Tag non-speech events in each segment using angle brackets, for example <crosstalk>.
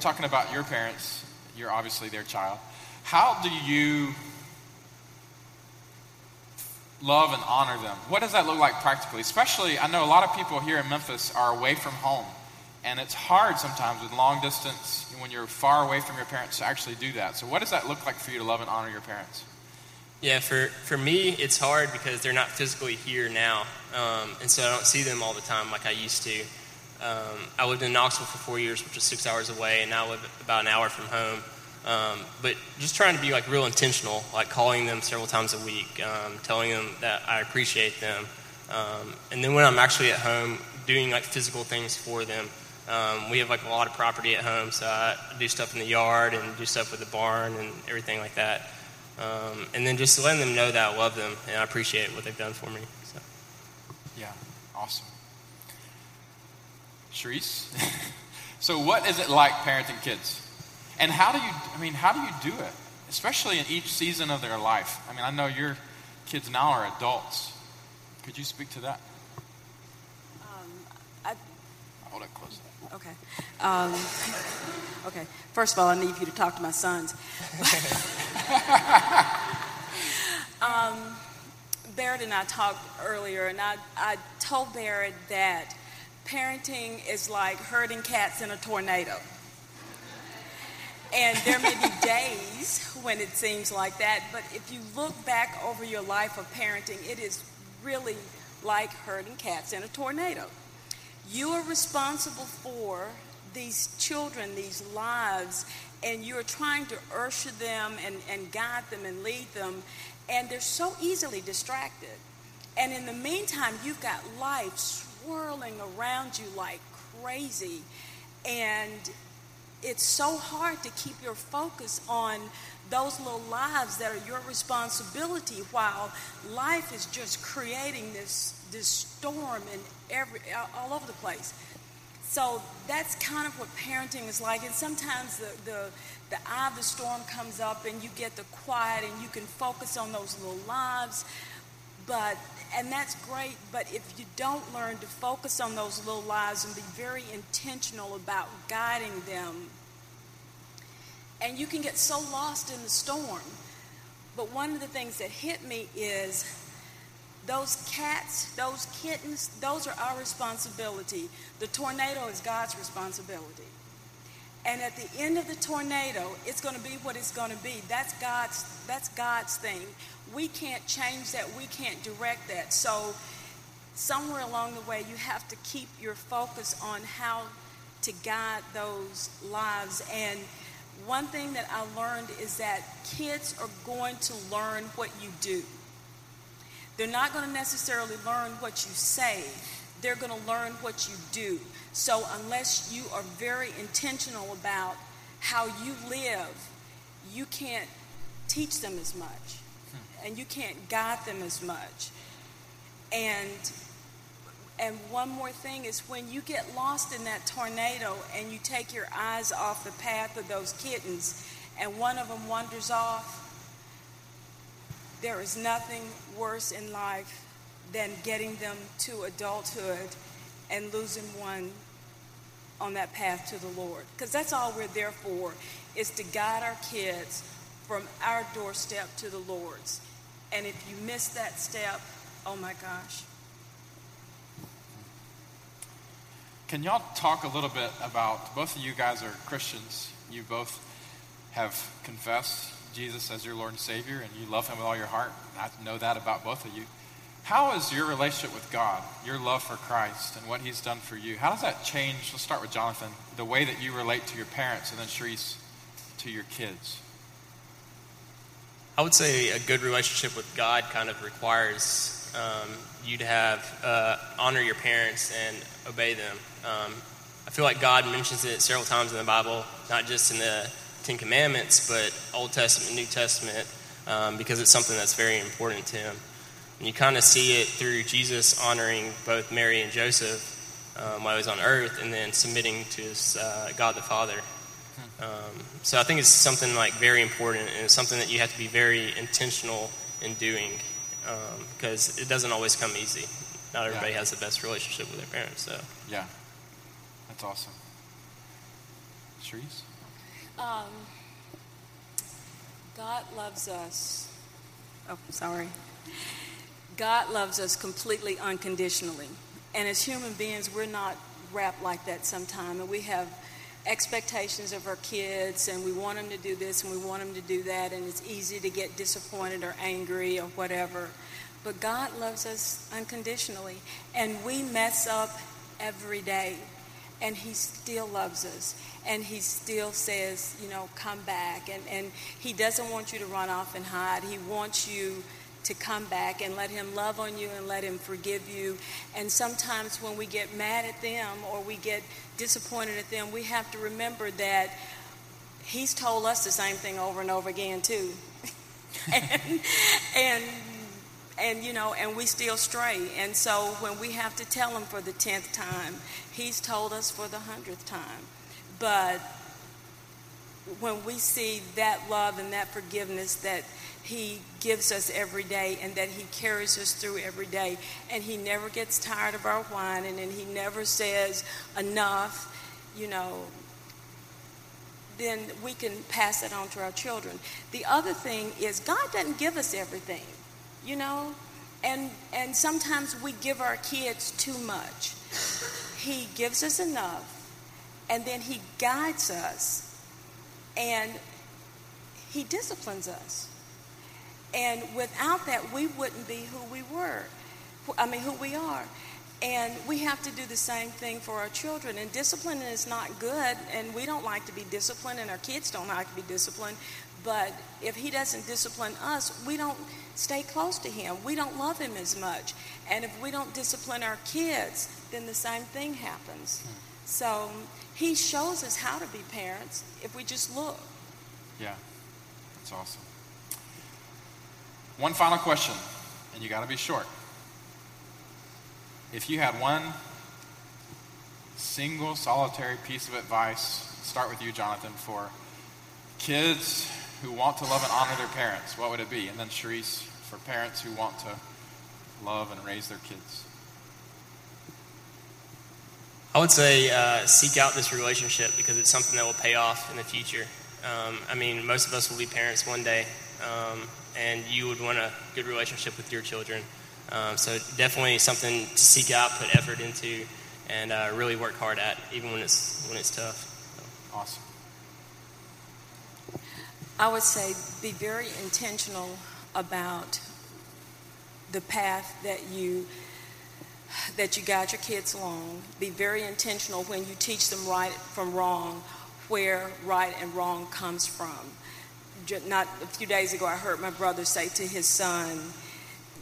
talking about your parents. You're obviously their child. How do you love and honor them? What does that look like practically? Especially, I know a lot of people here in Memphis are away from home. And it's hard sometimes with long distance, when you're far away from your parents, to actually do that. So, what does that look like for you to love and honor your parents? Yeah, for, for me, it's hard because they're not physically here now. Um, and so I don't see them all the time like I used to. Um, I lived in Knoxville for four years, which is six hours away, and now I live about an hour from home. Um, but just trying to be like real intentional, like calling them several times a week, um, telling them that I appreciate them. Um, and then when I'm actually at home, doing like physical things for them. Um, we have like a lot of property at home, so I do stuff in the yard and do stuff with the barn and everything like that. Um, and then just letting them know that I love them and I appreciate what they've done for me. So. Yeah, awesome. Sharice, <laughs> so what is it like parenting kids? And how do you, I mean, how do you do it? Especially in each season of their life. I mean, I know your kids now are adults. Could you speak to that? Um, I, Hold it close. okay. Um, <laughs> okay. First of all, I need you to talk to my sons. <laughs> um, Barrett and I talked earlier, and I, I told Barrett that parenting is like herding cats in a tornado. And there may be <laughs> days when it seems like that, but if you look back over your life of parenting, it is really like herding cats in a tornado. You are responsible for these children, these lives, and you're trying to usher them and, and guide them and lead them, and they're so easily distracted. And in the meantime, you've got life swirling around you like crazy, and it's so hard to keep your focus on those little lives that are your responsibility while life is just creating this this storm in every all over the place. So that's kind of what parenting is like. And sometimes the, the the eye of the storm comes up and you get the quiet and you can focus on those little lives but and that's great but if you don't learn to focus on those little lives and be very intentional about guiding them and you can get so lost in the storm. But one of the things that hit me is those cats those kittens those are our responsibility. The tornado is god's responsibility. And at the end of the tornado it's going to be what it's going to be. That's god's that's god's thing we can't change that we can't direct that. So somewhere along the way you have to keep your focus on how to guide those lives. And one thing that i learned is that kids are going to learn what you do. They're not going to necessarily learn what you say they're going to learn what you do. So unless you are very intentional about how you live you can't teach them as much and you can't guide them as much and and one more thing is when you get lost in that tornado and you take your eyes off the path of those kittens and one of them wanders off there is nothing worse in life than getting them to adulthood and losing one on that path to the Lord. Because that's all we're there for, is to guide our kids from our doorstep to the Lord's. And if you miss that step, oh my gosh. Can y'all talk a little bit about both of you guys are Christians. You both have confessed Jesus as your Lord and Savior, and you love Him with all your heart. I know that about both of you. How is your relationship with God, your love for Christ, and what He's done for you? How does that change? Let's start with Jonathan. The way that you relate to your parents, and then Sharice to your kids. I would say a good relationship with God kind of requires um, you to have uh, honor your parents and obey them. Um, I feel like God mentions it several times in the Bible, not just in the Ten Commandments, but Old Testament, New Testament, um, because it's something that's very important to Him. And you kind of see it through Jesus honoring both Mary and Joseph um, while he was on earth, and then submitting to his, uh, God the Father. Um, so I think it's something like very important, and it's something that you have to be very intentional in doing, because um, it doesn't always come easy. Not everybody Yeah. has the best relationship with their parents. So Yeah, that's awesome. Sharice? Um, God loves us. Oh, sorry. God loves us completely unconditionally. And as human beings, we're not wrapped like that sometimes. And we have expectations of our kids, and we want them to do this and we want them to do that, and it's easy to get disappointed or angry or whatever. But God loves us unconditionally, and we mess up every day, and He still loves us and he still says, you know, come back. And, and he doesn't want you to run off and hide. He wants you to come back and let him love on you and let him forgive you. And sometimes when we get mad at them or we get disappointed at them, we have to remember that he's told us the same thing over and over again, too. <laughs> and, and and you know and we still stray and so when we have to tell him for the 10th time he's told us for the 100th time but when we see that love and that forgiveness that he gives us every day and that he carries us through every day. And he never gets tired of our whining and he never says enough you know. Then we can pass it on to our children. The other thing is god doesn't give us everything you know? And and sometimes we give our kids too much. He gives us enough and then He guides us and He disciplines us. And without that, we wouldn't be who we were. I mean, who we are. And we have to do the same thing for our children. And discipline is not good, and we don't like to be disciplined, and our kids don't like to be disciplined. But if He doesn't discipline us, we don't stay close to Him. We don't love Him as much. And if we don't discipline our kids, then the same thing happens. Hmm. So he shows us how to be parents if we just look. Yeah, that's awesome. One final question, and you got to be short. If you had one single solitary piece of advice, start with you, Jonathan, for kids who want to love and honor their parents, what would it be? And then Sharice, for parents who want to love and raise their kids. I would say uh, seek out this relationship because it's something that will pay off in the future. Um, I mean, most of us will be parents one day, um, and you would want a good relationship with your children. Um, so definitely something to seek out, put effort into, and uh, really work hard at, even when it's when it's tough. So. Awesome. I would say be very intentional about the path that you that you guide your kids along. Be very intentional when you teach them right from wrong, where right and wrong comes from. Not a few days ago, I heard my brother say to his son,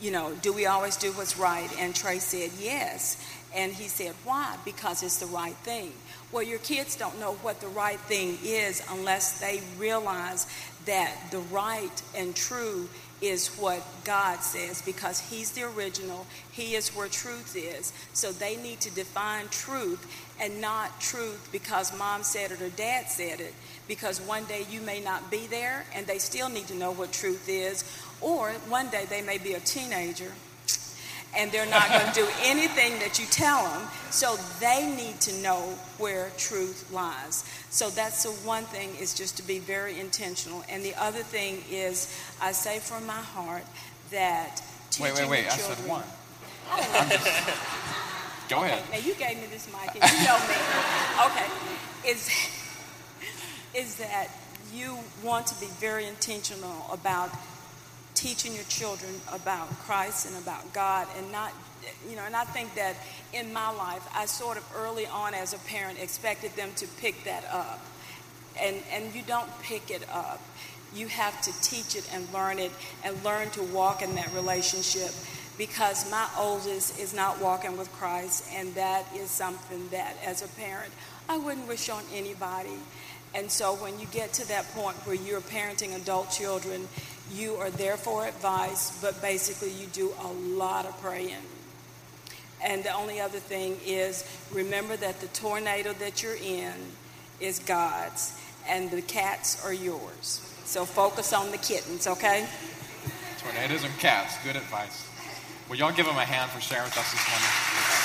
You know, do we always do what's right? And Trey said, Yes. And he said, Why? Because it's the right thing. Well, your kids don't know what the right thing is unless they realize that the right and true is what God says because He's the original. He is where truth is. So they need to define truth and not truth because mom said it or dad said it. Because one day you may not be there and they still need to know what truth is. Or one day they may be a teenager and they're not going to do anything that you tell them. So they need to know where truth lies. So that's the one thing is just to be very intentional. And the other thing is, I say from my heart that teaching wait, wait, wait. I said one. Oh. Just, <laughs> go okay, ahead. Now you gave me this mic, and you know me. Okay, is is that you want to be very intentional about teaching your children about Christ and about God and not you know and I think that in my life I sort of early on as a parent expected them to pick that up. And and you don't pick it up. You have to teach it and learn it and learn to walk in that relationship because my oldest is not walking with Christ and that is something that as a parent I wouldn't wish on anybody. And so when you get to that point where you're parenting adult children you are there for advice, but basically you do a lot of praying. And the only other thing is remember that the tornado that you're in is God's, and the cats are yours. So focus on the kittens, okay? Tornadoes and cats. Good advice. Will y'all give them a hand for sharing with us this morning?